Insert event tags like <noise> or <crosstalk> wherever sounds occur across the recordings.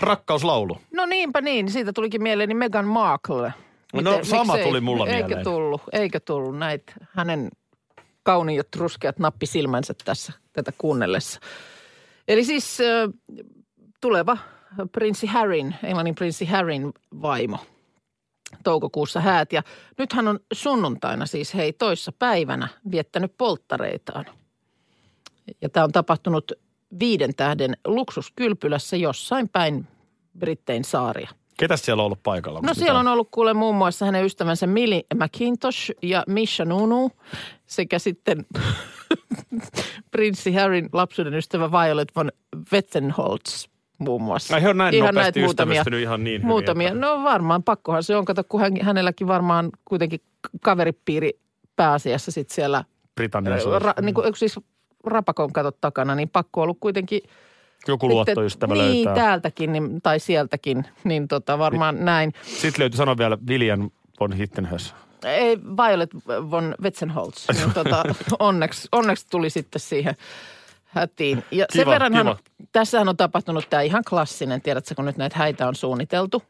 Rakkauslaulu. No niinpä niin, siitä tulikin mieleeni Meghan Markle. No, sama miksei? tuli mulla Eikö mieleen. tullut, eikö tullut näitä hänen kauniit ruskeat nappisilmänsä tässä tätä kuunnellessa. Eli siis äh, tuleva prinssi Harryn, Englannin prinssi Harryn vaimo toukokuussa häät. Ja nyt hän on sunnuntaina siis hei toissa päivänä viettänyt polttareitaan. Ja tämä on tapahtunut viiden tähden luksuskylpylässä jossain päin Brittein saaria. Ketäs siellä on ollut paikalla? No siellä on ollut kuule muun muassa hänen ystävänsä Millie McIntosh ja Misha Nunu sekä sitten <laughs> prinssi Harryn lapsuuden ystävä Violet von Wettenholz muun muassa. Ai he on näin Ihan nopeasti näitä muutamia- ihan niin Muutamia. että- No varmaan pakkohan se on. Kato, kun hän, hänelläkin varmaan kuitenkin kaveripiiri pääasiassa sitten siellä, Britannian ra, niin kuin, siis rapakon katot takana, niin pakko ollut kuitenkin Joku sitten- luottoystävä niin, löytää. täältäkin niin, tai sieltäkin, niin tota, varmaan näin. Sitten löytyi sanoa vielä William von Hittenhös. Ei, Violet von Wetzenholz. <laughs> Niin, tota, onneksi, onneksi tuli sitten siihen hätiin. Ja sen Kiva, verranhan, kiva. tässähän on tapahtunut tämä ihan klassinen, tiedätkö, kun nyt näitä häitä on suunniteltu.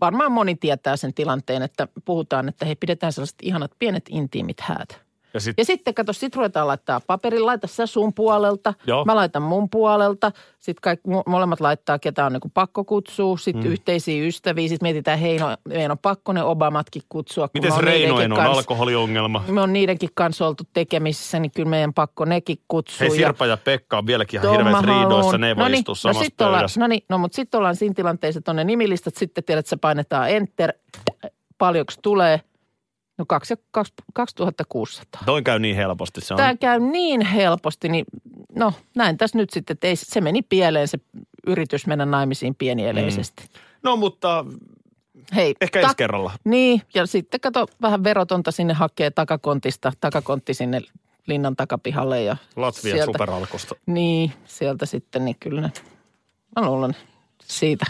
Varmaan moni tietää sen tilanteen, että puhutaan, että he pidetään sellaiset ihanat pienet intiimit häät. Ja sitten Ja sitten kato, sit ruvetaan laittaa paperin, laita sä sun puolelta, Joo. mä laitan mun puolelta. Sitten kaikki mo- molemmat laittaa, ketä on niinku pakko kutsua. Sitten mm. yhteisiä ystäviä, sitten mietitään, hei no, meidän on pakko ne Obamatkin kutsua. miten Reinoen niidenkin on kans- alkoholiongelma? Me on niidenkin kanssa oltu tekemisissä, niin kyllä meidän pakko nekin kutsua. Hei Sirpa ja Pekka on vieläkin ihan hirveässä riidoissa, ne ei voi no istua no samassa sit ollaan, no niin, no mutta sitten ollaan siinä tilanteessa, että on ne nimilistat, sitten tiedät, että se painetaan enter, paljonko tulee. No kaksi, kaksi, 2600. Toin käy niin helposti. Se on, Tämä käy niin helposti, niin no näin tässä nyt sitten, että ei, se meni pieleen se yritys mennä naimisiin pienieleisesti. Mm. No mutta Hei, ehkä ensi kerralla. Niin, ja sitten kato vähän verotonta sinne hakee takakontista, takakontti sinne linnan takapihalle ja Latvian sieltä- superalkosta. Niin, sieltä sitten, niin kyllä ne, mä luulen siitä.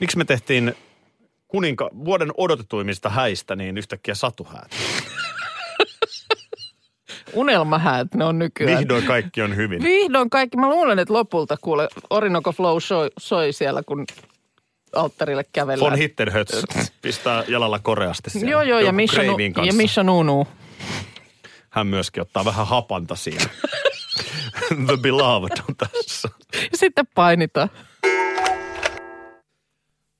Miksi me tehtiin kuninka, vuoden odotetuimmista häistä niin yhtäkkiä satuhäät? Unelmahäät ne on nykyään. Vihdoin kaikki on hyvin. Vihdoin kaikki. Mä luulen, että lopulta kuule Orinoco Flow soi, soi siellä, kun alttarille kävellään. Von Hittenhötz pistää jalalla koreasti siellä. Joo, joo, ja Misha, nu, ja. Misha Nunu. Hän myöskin ottaa vähän hapanta siinä. <laughs> The Beloved on tässä. Ja sitten painitaan.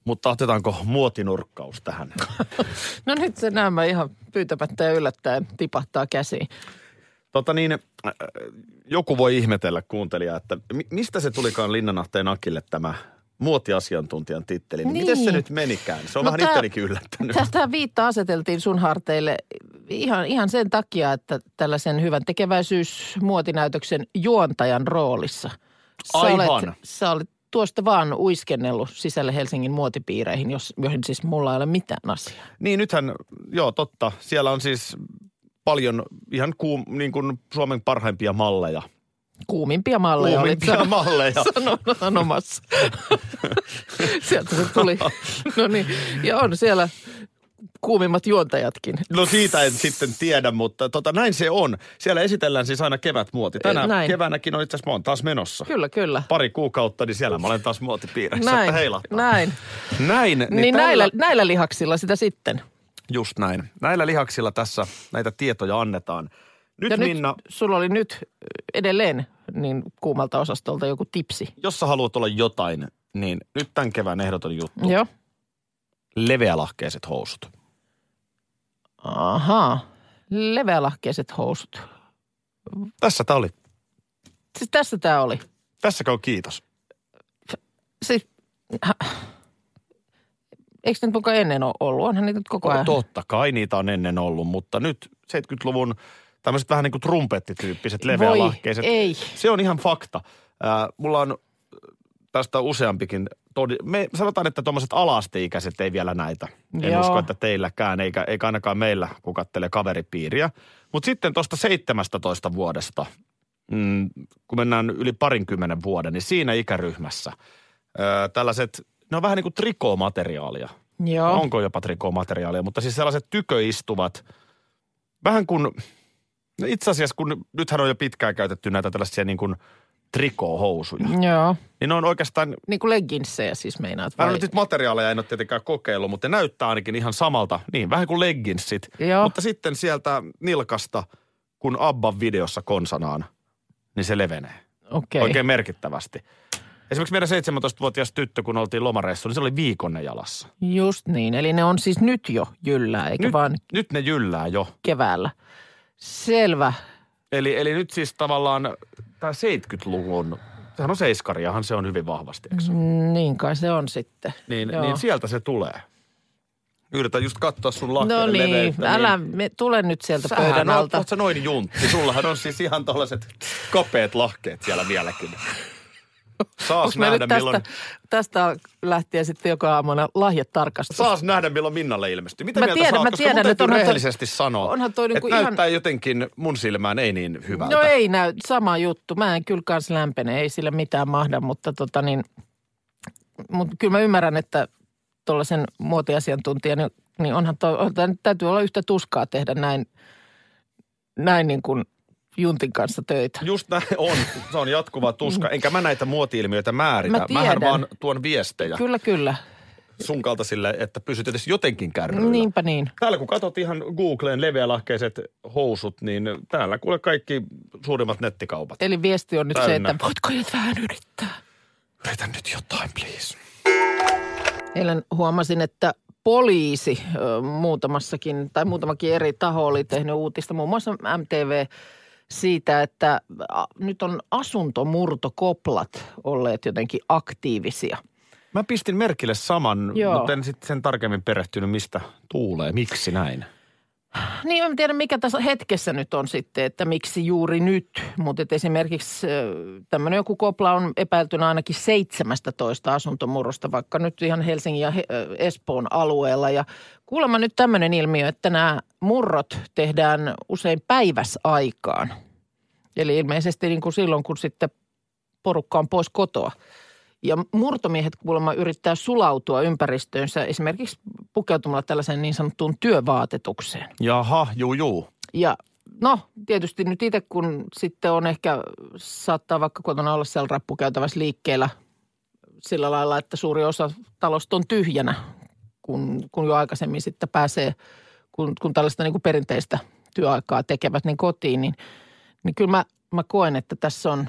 Mutta otetaanko muotinurkkaus tähän? <laughs> No nyt se nämä ihan pyytämättä ja yllättäen tipahtaa käsiin. Tota niin, äh, joku voi ihmetellä kuuntelija, että mi- mistä se tulikaan Linnanahteen Akille tämä muotiasiantuntijan titteli. Niin. Niin. Miten se nyt menikään? Se on No vähän ittenikin yllättänyt. Tätä viitta aseteltiin sun harteille ihan, ihan sen takia, että tällaisen hyvän tekeväisyysmuotinäytöksen juontajan roolissa. Sä Aivan. Olet, sä olet tuosta vaan uiskennellut sisälle Helsingin muotipiireihin, jos, joihin siis mulla ei ole mitään asiaa. Niin nythän, joo totta, siellä on siis paljon ihan kuum, niin kuin Suomen parhaimpia malleja. Kuumimpia malleja Kuumimpia olit malleja. <laughs> sano- sanomassa. <laughs> Sieltä se tuli. <laughs> No niin, ja on siellä kuumimmat juontajatkin. No siitä en sitten tiedä, mutta tota, näin se on. Siellä esitellään siis aina kevätmuoti. Tänä näin. keväänäkin on itse asiassa, mä oon taas menossa. Kyllä, kyllä. Pari kuukautta, niin siellä mä olen taas muotipiireissä, että Näin, heilahtaa. näin. Näin. Niin, niin tällä- näillä, näillä lihaksilla sitä sitten. Just näin. Näillä lihaksilla tässä näitä tietoja annetaan. Nyt ja Minna, nyt sulla oli nyt edelleen niin kuumalta osastolta joku tipsi. jos sä haluat olla jotain, niin nyt tämän kevään ehdoton juttu. Joo. Leveälahkeiset housut. Ahaa. Leveälahkeiset housut. Tässä tää oli. Siis tässä tämä oli. Tässäkö on kiitos. Siis, eikö nyt mukaan ennen ole ollut? Onhan niitä nyt koko ajan. Totta kai niitä on ennen ollut, mutta nyt 70-luvun tämmöiset vähän niin kuin trumpettityyppiset leveälahkeiset. Voi, ei. Se on ihan fakta. Äh, mulla on tästä useampikin. Todi, me sanotaan, että tuommoiset alasteikäiset ei vielä näitä. En Joo. usko, että teilläkään, eikä, eikä ainakaan meillä, kun kattelee kaveripiiriä. Mutta sitten tuosta 17 vuodesta, mm, kun mennään yli parinkymmenen vuoden, niin siinä ikäryhmässä ö, tällaiset, ne on vähän niin kuin trikoomateriaalia. Joo. Onko jopa trikoomateriaalia, mutta siis sellaiset tyköistuvat, vähän kuin, no itse asiassa kun nythän on jo pitkään käytetty näitä tällaisia niin kuin trikoohousuja, Joo. niin ne on oikeastaan, Niin kuin legginsseja siis meinaat mä vai? nyt niitä materiaaleja en ole tietenkään kokeillut, mutta ne näyttää ainakin ihan samalta, niin vähän kuin legginsit, Joo. mutta sitten sieltä nilkasta, kun Abban videossa konsanaan, niin se levenee Okei. oikein merkittävästi. Esimerkiksi meidän 17-vuotias tyttö, kun oltiin lomareissulla, niin se oli viikonne jalassa. Just niin. Eli ne on siis nyt jo jyllää, eikä Nyt, vaan nyt ne jyllää jo. keväällä. Selvä. Eli, eli nyt siis tavallaan tämä 70-luvun, sehän on seiskariahan se on hyvin vahvasti, eikö? Mm. Niin kai se on sitten. Niin, Joo. niin sieltä se tulee. Yritän just katsoa sun No lahkeiden niin, leveyttä. älä, me, tule nyt sieltä Sähän pöydän alta. oot sä noin juntti. Sullahan on siis ihan tollaset kapeat lahkeet siellä vieläkin. Saas nähdä, tästä, milloin, tästä lähtien sitten joka aamuna lahjatarkastus? saas nähdä, milloin Minnalle ilmestyy. Mitä Mä mieltä tiedän, oot? mä Koska tiedän, että onhan toi- rehellisesti sanoa, onhan toi niinku että ihan- näyttää jotenkin mun silmään ei niin hyvältä. No ei näy, sama juttu. Mä en kyllä kans lämpene, ei sille mitään mahda, mutta tota niin, mutta kyllä mä ymmärrän, että tuollaisen muotiasiantuntijan, niin, niin onhan toi, on, täytyy olla yhtä tuskaa tehdä näin, näin niin kuin Juntin kanssa töitä. Just näin on. Se on jatkuva tuska. Enkä mä näitä muoti-ilmiöitä määritä. Mä Mähän vaan tuon viestejä Kyllä, kyllä. sun kaltaisille, että pysyt edes jotenkin kärryillä. Niinpä niin. Täällä kun katsot ihan Googleen leveälahkeiset housut, niin täällä kuule kaikki suurimmat nettikaupat. Eli viesti on nyt se, Täynnä. että voitko nyt vähän yrittää? Yritä nyt jotain, please. Eilen huomasin, että poliisi ö, muutamassakin tai muutamakin eri taho oli tehnyt uutista, muun muassa MTV siitä, että nyt on asuntomurtokoplat olleet jotenkin aktiivisia. Mä pistin merkille saman, Joo. mutta en sitten sen tarkemmin perehtynyt, mistä tuulee, miksi näin. Niin, en tiedä mikä tässä hetkessä nyt on sitten, että miksi juuri nyt. Mutta esimerkiksi tämmöinen joku kopla on epäiltynä ainakin 17 asuntomurrosta, vaikka nyt ihan Helsingin ja Espoon alueella. Ja kuulemma nyt tämmöinen ilmiö, että nämä murrot tehdään usein päiväsaikaan. Eli ilmeisesti niin kuin silloin, kun sitten porukka on pois kotoa. Ja murtomiehet kuulemma yrittää sulautua ympäristöönsä esimerkiksi pukeutumalla tällaiseen niin sanottuun työvaatetukseen. Jaha, juu, juu. Ja no, tietysti nyt itse kun sitten on ehkä, saattaa vaikka kotona olla siellä rappukäytävässä liikkeellä sillä lailla, että suuri osa talosta on tyhjänä, kun, kun jo aikaisemmin sitten pääsee, kun, kun tällaista niin kuin perinteistä työaikaa tekevät niin kotiin, niin, niin kyllä mä, mä koen, että tässä on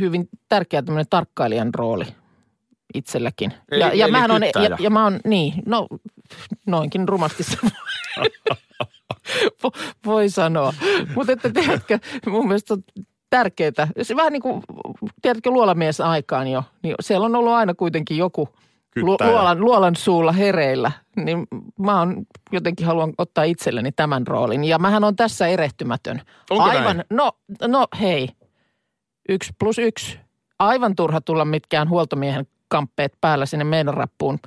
hyvin tärkeä tämmöinen tarkkailijan rooli itselläkin. Eli- ja, ja, mähän on, ja, ja mä oon, niin, no noinkin rumasti se <laughs> Vo- voi sanoa. Mutta että tiedätkö, mun mielestä on tärkeää. Se vähän niin kuin, tiedätkö, luolamies aikaan jo, niin siellä on ollut aina kuitenkin joku lu- luolan, luolan suulla hereillä. Niin mä on, jotenkin haluan ottaa itselleni tämän roolin. Ja mähän on tässä erehtymätön. Onko Aivan, näin? no, no hei, yksi plus yksi. Aivan turha tulla mitkään huoltomiehen kamppeet päällä sinne meidän rappuun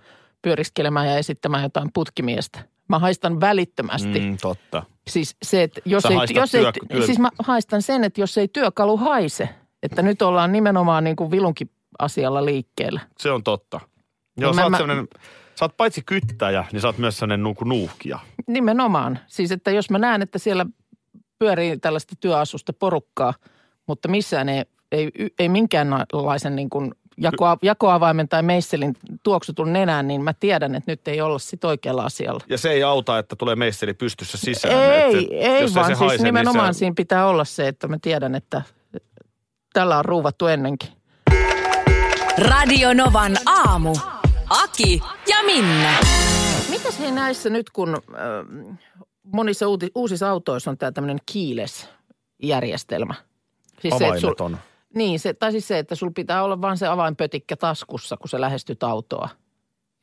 pyöriskelemään ja esittämään jotain putkimiestä. Mä haistan välittömästi. Mm, totta. Siis se, että jos Sä ei, jos ei, työ- työ- siis mä haistan sen, että jos ei työkalu haise, että nyt ollaan nimenomaan niin kuin vilunkin asialla liikkeellä. Se on totta. Joo, No sä, mä- oot mä- sä oot paitsi kyttäjä, niin sä oot myös sellainen nuku nuuhkija. Nimenomaan. Siis että jos mä näen, että siellä pyörii tällaista työasusta porukkaa, mutta missään ei, ei, ei minkäänlaisen niin kuin jako, jakoavaimen tai meisselin tuoksutun nenään, niin mä tiedän, että nyt ei olla sit oikealla asialla. Ja se ei auta, että tulee meisteri pystyssä sisään. Ei, että ei jos vaan se siis haise, nimenomaan niin se, siinä pitää olla se, että mä tiedän, että tällä on ruuvattu ennenkin. Radio Novan aamu. Aki ja Minna. Mitäs hei näissä nyt, kun äh, monissa uuti, uusissa autoissa on tämä tämmöinen keyless-järjestelmä. Siis se, niin, se, tai siis se, että sulla pitää olla vain se avainpötikkä taskussa, kun sä lähestyt autoa.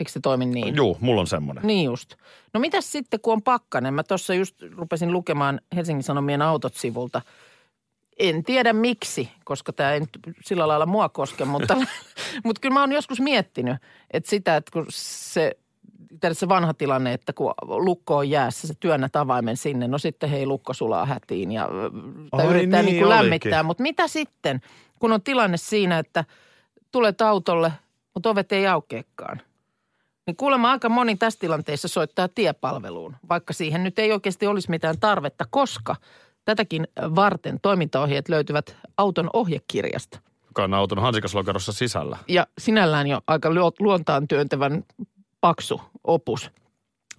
Eikö se toimi niin? Juu, mulla on semmoinen. Niin just. No mitäs sitten, kun on pakkanen? Mä tuossa just rupesin lukemaan Helsingin Sanomien autot sivulta, En tiedä miksi, koska tämä ei nyt sillä lailla mua koske, mutta, <laughs> <laughs> mutta kyllä mä oon joskus miettinyt, että sitä, että kun se, se vanha tilanne, että kun lukko on jäässä, se työnnät avaimen sinne, no sitten hei lukko sulaa hätiin ja tai Ai yrittää niin niin kuin lämmittää. Mutta mitä sitten, kun on tilanne siinä, että tulet autolle, mutta ovet ei aukeakaan. Niin kuulemma aika moni tässä tilanteessa soittaa tiepalveluun, vaikka siihen nyt ei oikeasti olisi mitään tarvetta, koska tätäkin varten toimintaohjeet löytyvät auton ohjekirjasta. Joka on auton hansikaslokerossa sisällä. Ja sinällään jo aika luo- luontaan työntävän paksu opus.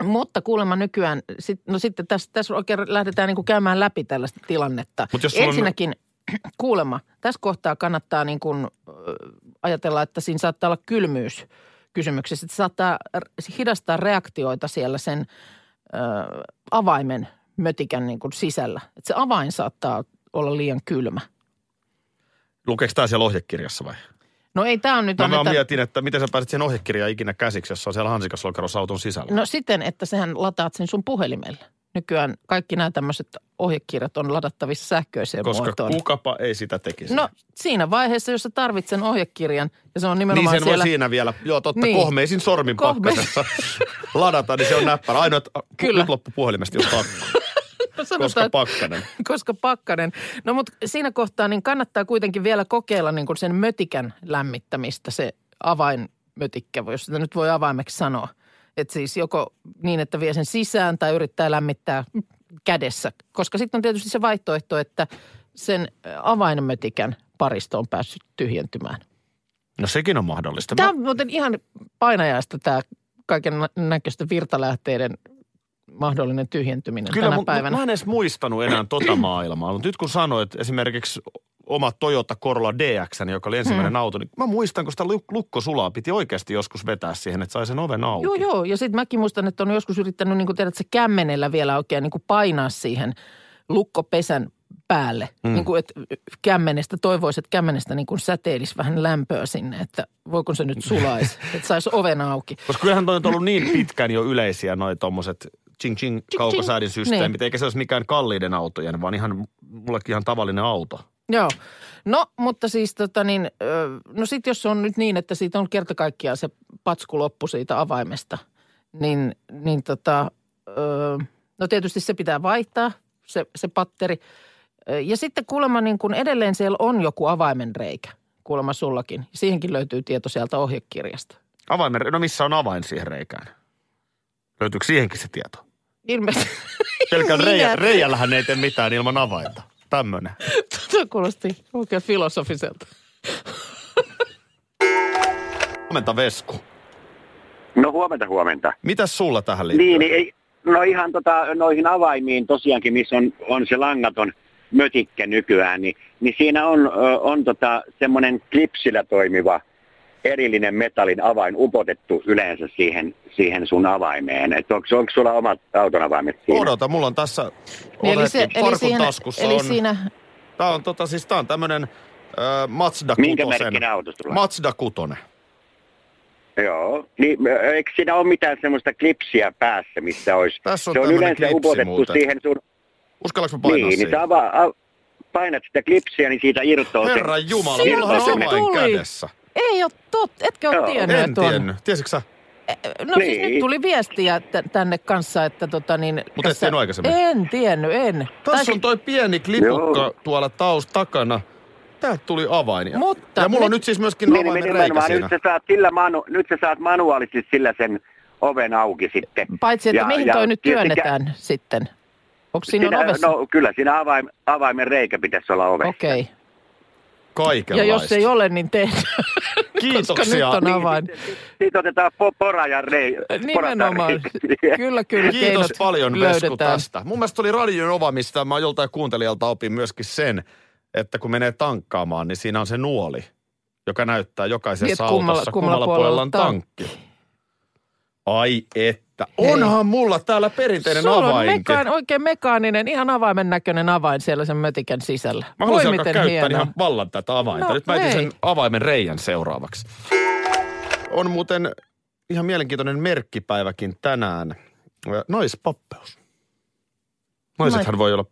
Mutta kuulemma nykyään, sit, no sitten tässä, tässä oikein lähdetään niin kuin käymään läpi tällaista tilannetta. Mut jos sulla on- Ensinnäkin <clears throat> kuulemma, tässä kohtaa kannattaa niin kuin, ajatella, että siinä saattaa olla kylmyys kysymyksessä. Se saattaa hidastaa reaktioita siellä sen ö, avaimen mötikän niin kuin sisällä. Että se avain saattaa olla liian kylmä. Lukeeko tämä siellä ohjekirjassa vai? No ei tämä on nyt... Mä on, että- mietin, että miten sä pääset siihen ohjekirjaan ikinä käsiksi, jos on siellä hansikaslokerossa auton sisällä. No siten, että sähän lataat sen sun puhelimelle. Nykyään kaikki nämä tämmöiset ohjekirjat on ladattavissa sähköiseen Koska muotoon. kukapa ei sitä tekisi. No siinä vaiheessa, jos sä tarvitset sen ohjekirjan ja se on niin nimenomaan sen siellä... voi siinä vielä, joo totta, Niin. niin. kohmeisin sormin Kohme- pakkasessa <laughs> ladata, niin se on näppärä. Ainoa, että Kyllä. nyt loppu puhelimesta, jos <laughs> Sanotaan, koska pakkanen. <laughs> koska pakkanen. No mutta siinä kohtaa niin kannattaa kuitenkin vielä kokeilla niin kuin sen mötikän lämmittämistä, se avainmötikkä, jos sitä nyt voi avaimeksi sanoa. Että siis joko niin, että vie sen sisään tai yrittää lämmittää kädessä. Koska sitten on tietysti se vaihtoehto, että sen avainmötikän paristo on päässyt tyhjentymään. No sekin on mahdollista. Tämä Mä, on muuten ihan painajaista tämä kaiken näköisten virtalähteiden mahdollinen tyhjentyminen kyllä, tänä mun, päivänä. mä en edes muistanut enää tota <clears throat> maailmaa. Mutta nyt kun sanoit esimerkiksi oma Toyota Corolla DX, joka oli ensimmäinen Hmm. auto, niin mä muistan, kun sitä luk- lukkosulaa piti oikeasti joskus vetää siihen, että sai sen oven auki. Joo, joo. Ja sitten mäkin muistan, että on joskus yrittänyt, niin kuin tiedät, se kämmenellä vielä oikein niin kuin painaa siihen lukkopesän päälle. Mm. Niin kuin, että kämmenestä, toivoisi, että kämmenestä niin kuin säteilisi vähän lämpöä sinne, että voiko se nyt sulaisi, <laughs> että saisi oven auki. Koska kyllähän toi on ollut niin pitkään jo yleisiä noi tommoset ching ching kaukosäädin systeemit, Niin. eikä se olisi mikään kalliiden autojen, vaan ihan mullekin ihan tavallinen auto. Joo. No, mutta siis tota niin, no sit jos on nyt niin, että siitä on kerta kaikkiaan se patsku loppu siitä avaimesta, niin, niin tota, no tietysti se pitää vaihtaa, se, se patteri. Ja sitten kuulemma niin kun edelleen siellä on joku avaimen reikä, kuulemma sullakin. Siihenkin löytyy tieto sieltä ohjekirjasta. Avaimen, no missä on avain siihen reikään? Löytyykö siihenkin se tieto? Ilmeisesti. Pelkän reijä, reijällähän ei tee mitään ilman avainta. Tämmönen. Tuo kuulosti oikein filosofiselta. Huomenta Vesku. No huomenta, huomenta. Mitäs sulla tähän liittyy? Niin, niin ei, no ihan tota, noihin avaimiin tosiaankin, missä on, on se langaton mötikkä nykyään, niin, niin siinä on, on tota, semmoinen klipsillä toimiva erillinen metallin avain upotettu yleensä siihen, siihen sun avaimeen. Että onko, onko sulla omat auton avaimet siinä? Odota, mulla on tässä Niin, eli, se, eli, farkun siinä, taskussa eli on, siinä, tää on, tota, siis tää on tämmönen äh, Mazda Minkä kutosen. merkkinen auto sulla? Mazda kutonen. Joo. Niin, eikö siinä ole mitään semmoista klipsiä päässä, missä olisi? Tässä on se on yleensä klipsi upotettu muuten. siihen sun... Uskallanko mä painaa Niin, niin siihen? sä avaa, a, painat sitä klipsiä, niin siitä irtoaa se- Herran Jumala, mulla on se avain tuli. kädessä. Ei ole totta, etkö ole Joo, tiennyt, En että on? tiennyt. Tiesitkö sä? No niin. siis Niin. nyt tuli viestiä t- tänne kanssa, että tota niin... et tässä- tiennyt aikaisemmin? En tiennyt, en. Tässä on toi pieni klipukka Joo. tuolla taus takana. Täältä tuli avain. Ja- Mutta ja mulla on nyt- nyt siis myöskin Niin, avaimen niin, reikä siinä. Nyt sä, saat sillä manu, nyt sä saat manuaalisesti sillä sen oven auki sitten. Paitsi, että Ja- mihin ja toi nyt tietenkään- työnnetään sitten? Onko siinä, Siinä, on ovessa? no kyllä siinä avaim, avaimen reikä pitäisi olla ovessa. Okei. Okay. Ja Kaikenlaista. jos ei ole, niin tehdään. <laughs> Koska Kiitoksia. nyt on avain. Niin, sit- Siitä otetaan po, pora ja rei, Nimenomaan. Kyllä, kyllä. Kiitos paljon Vesku tästä. Mun mielestä oli Radio Nova, mistä mä joltain kuuntelijalta opin myöskin sen, että kun menee tankkaamaan, niin siinä on se nuoli, joka näyttää Niin, jokaisessa kummalla- autossa, kummalla kummalla puolella on puolella tankki. Ai että. Onhan mulla täällä perinteinen Sulla on avainkin. mekaan, oikein mekaaninen, ihan avaimen näköinen avain siellä sen mötikän sisällä. Mä haluaisin alkaa käyttää hienoa. ihan vallan tätä avainta. No, Nyt mä etin hei. sen avaimen reijän seuraavaksi. On muuten ihan mielenkiintoinen merkkipäiväkin tänään. Naispappeus. Naisethan voi olla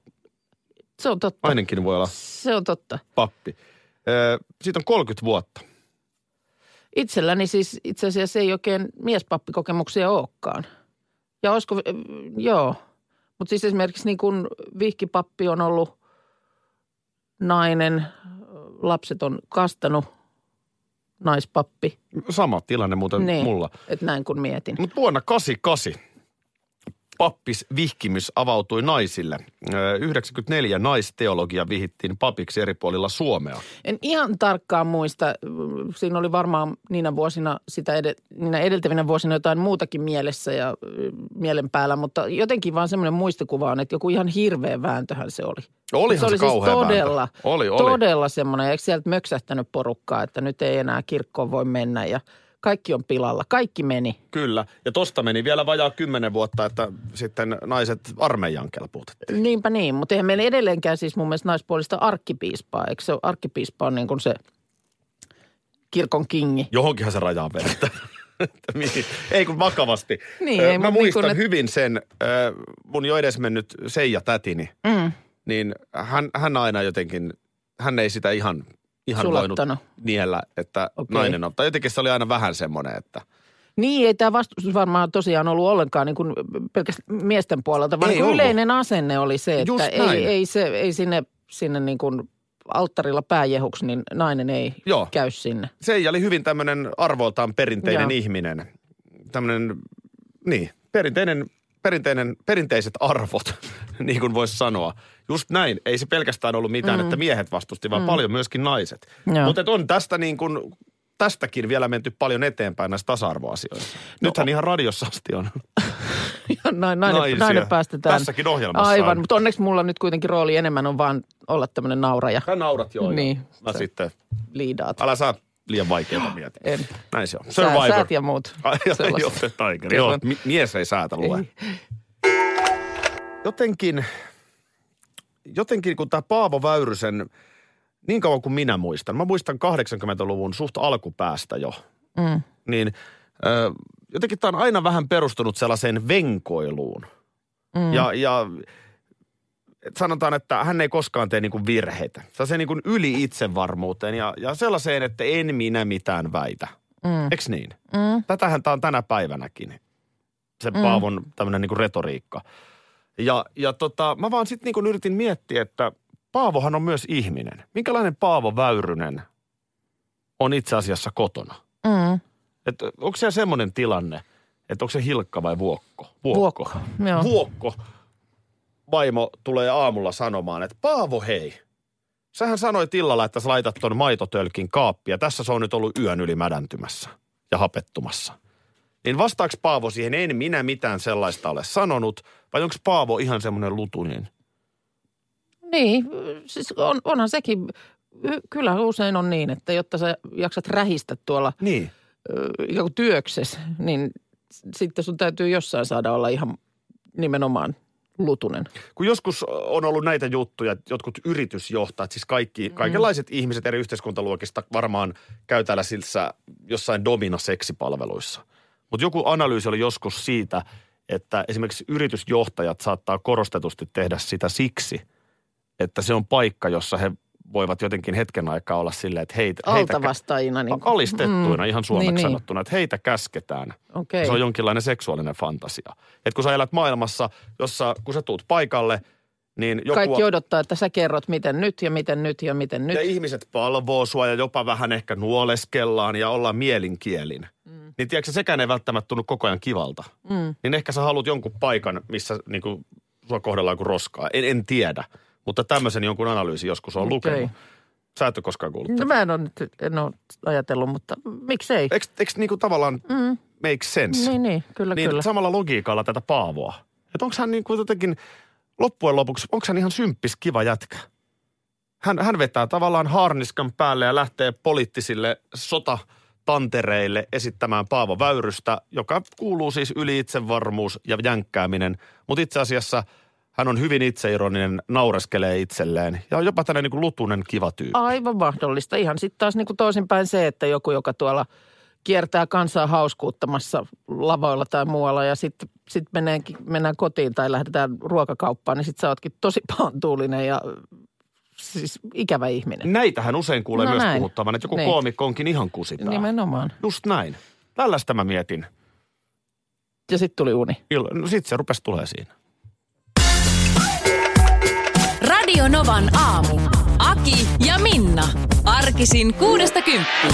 Se on totta. Nainenkin voi olla Se on totta. pappi. Ö, Siitä on 30 vuotta. Itselläni siis itse asiassa ei oikein miespappikokemuksia olekaan. Ja olisiko, äh, joo. Mutta siis esimerkiksi niin kuin vihkipappi on ollut nainen, lapset on kastanut naispappi. Sama tilanne muuten Niin, mulla. että näin kun mietin. Mutta vuonna 88 pappis vihkimys avautui naisille. Ö, 94 naisteologia vihittiin papiksi eri puolilla Suomea. En ihan tarkkaan muista. Siinä oli varmaan niinä vuosina, sitä ed- niinä edeltävinä vuosina jotain muutakin mielessä ja mielen päällä, mutta jotenkin vaan semmoinen muistikuva on, että joku ihan hirveä vääntöhän se oli. Olihan se se oli siis kauhea todella, vääntö. Oli, oli. todella semmoinen, eikö sieltä möksähtänyt porukkaa, että nyt ei enää kirkkoon voi mennä ja kaikki on pilalla. Kaikki meni. Kyllä. Ja tosta meni vielä vajaa kymmenen vuotta, että sitten naiset armeijan kelpuutettiin. Niinpä niin, mutta eihän meillä edelleenkään siis mun mielestä naispuolista arkkipiispaa. Eikö se ole, arkkipiispa on niin kuin se kirkon kingi. Johonkinhan se rajaa vedettä. Että mihin- ei kun vakavasti. Niin, ei, Mä niin muistan kun, et- hyvin sen, mun jo edesmennyt Seija tätini, Mm, niin hän, hän aina jotenkin, hän ei sitä ihan, ihan voinut niellä, että Okei. nainen on. Tai jotenkin se oli aina vähän semmoinen, että Niin, ei tämä vastustus varmaan tosiaan ollut ollenkaan niin kuin pelkästään miesten puolelta, vaan Ei niin yleinen asenne oli se, että Just ei, näin. ei, se, ei sinne, sinne niin kuin alttarilla pääjehuksi, niin nainen ei Joo. käy sinne. Seija oli hyvin tämmöinen arvoiltaan perinteinen Joo. ihminen. Tämmöinen, niin, perinteinen, perinteinen, perinteiset arvot, <laughs> niin kuin voisi sanoa. Just näin. Ei se pelkästään ollut mitään, mm. että miehet vastusti, vaan mm. paljon myöskin naiset. Mutta on tästä niin kuin, tästäkin vielä menty paljon eteenpäin näissä tasa-arvoasioissa. Nythän ihan radiossa asti on. <laughs> Ja nainen, Naisia. nainen päästetään. Tässäkin ohjelmassa Aivan, on. mutta onneksi mulla nyt kuitenkin rooli enemmän on vaan olla tämmöinen nauraja. Sä naurat joo. Niin. Mä sitten, Liidaat. älä saa liian vaikeita <gasps> miettiä. En. Näin se on. Survivor. säät ja muut. Ai, sellaiset. <laughs> joo, se Tiger. Joo, mies ei säätä lue. Ei. Jotenkin, jotenkin kun tämä Paavo Väyrysen, niin kauan kuin minä muistan, mä muistan 80-luvun suht alkupäästä jo, Mm. niin ö, jotenkin tämä on aina vähän perustunut sellaiseen venkoiluun. Mm. Ja, ja sanotaan, että hän ei koskaan tee niinku virheitä. Sellaiseen niinku yli itsevarmuuteen ja, ja sellaiseen, että en minä mitään väitä. Mm. Eks niin? Mm. Tätähän tämä on tänä päivänäkin, se Mm. Paavon tämmöinen niinku retoriikka. Ja, ja tota, mä vaan sitten niinku yritin miettiä, että Paavohan on myös ihminen. Minkälainen Paavo Väyrynen on itse asiassa kotona? Mm. Että onko siellä semmoinen tilanne, että onko se Hilkka vai Vuokko? Vuokko, joo. Vuokko vaimo tulee aamulla sanomaan, että Paavo hei, sähän sanoit illalla, että sä laitat ton maitotölkin kaappia. Tässä se on nyt ollut yön yli mädäntymässä ja hapettumassa. Niin vastaaks Paavo siihen, en minä mitään sellaista ole sanonut, vai onko Paavo ihan semmoinen lutunin? Niin, siis on, onhan sekin, kyllä usein on niin, että jotta sä jaksat rähistä tuolla Niin. kuin työksessä, niin sitten sun täytyy jossain saada olla ihan nimenomaan lutunen. Kun joskus on ollut näitä juttuja, että jotkut yritysjohtajat, siis kaikki, kaikenlaiset ihmiset eri yhteiskuntaluokista varmaan käy täällä siltä jossain domino-seksipalveluissa. Mutta joku analyysi oli joskus siitä, että esimerkiksi yritysjohtajat saattaa korostetusti tehdä sitä siksi, että se on paikka, jossa he voivat jotenkin hetken aikaa olla silleen, että heitä, heitä Altavastaajina. Niin kuin. alistettuina ihan suomeksi niin, niin. sanottuna, että heitä käsketään. Okei. Se on jonkinlainen seksuaalinen fantasia. Että kun sä elät maailmassa, jossa kun sä tuut paikalle, niin joku... Kaikki odottaa, että sä kerrot, miten nyt ja miten nyt ja miten nyt. Ja ihmiset palvoo sua ja jopa vähän ehkä nuoleskellaan ja ollaan mielinkielin. Mm. Niin tiedätkö, sekään ei välttämättä tunnu koko ajan kivalta. Mm. Niin ehkä sä haluat jonkun paikan, missä niin kuin, sua kohdellaan kuin roskaa. En, en tiedä, mutta tämmöisen jonkun analyysin joskus on Okei. lukenut. Sä et ole koskaan kuullut No tätä. mä en ole, nyt, en ole ajatellut, mutta miksei? Eikö, eikö niin kuin tavallaan Mm. make sense? Niin, niin, kyllä, niin kyllä. samalla logiikalla tätä Paavoa. Että onko hän niin kuin jotenkin, loppujen lopuksi, onko hän ihan symppis kiva jätkä? Hän, hän vetää tavallaan haarniskan päälle ja lähtee poliittisille sotatantereille esittämään Paavo Väyrystä, joka kuuluu siis yli itsevarmuus ja jänkkääminen. Mutta itse asiassa hän on hyvin itseironinen, naureskelee itselleen ja on jopa tällainen niin lutunen kiva tyyppi. Aivan mahdollista. Ihan sitten taas niin kuin toisinpäin se, että joku, joka tuolla kiertää kansaa hauskuuttamassa lavoilla tai muualla ja sitten sitten mennään, mennään kotiin tai lähdetään ruokakauppaan, niin sitten sä ootkin tosi <laughs> pahantuulinen ja siis ikävä ihminen. Näitähän usein kuulee No myös näin. puhuttavan, että joku Niin. koomikko onkin ihan kusipää. Nimenomaan. Just näin. Tällaista mä mietin. Ja sitten tuli uni. Il- No sit se rupesi tulee siinä. Radio Novan aamu. Aki ja Minna. Arkisin kuudesta kymppiin.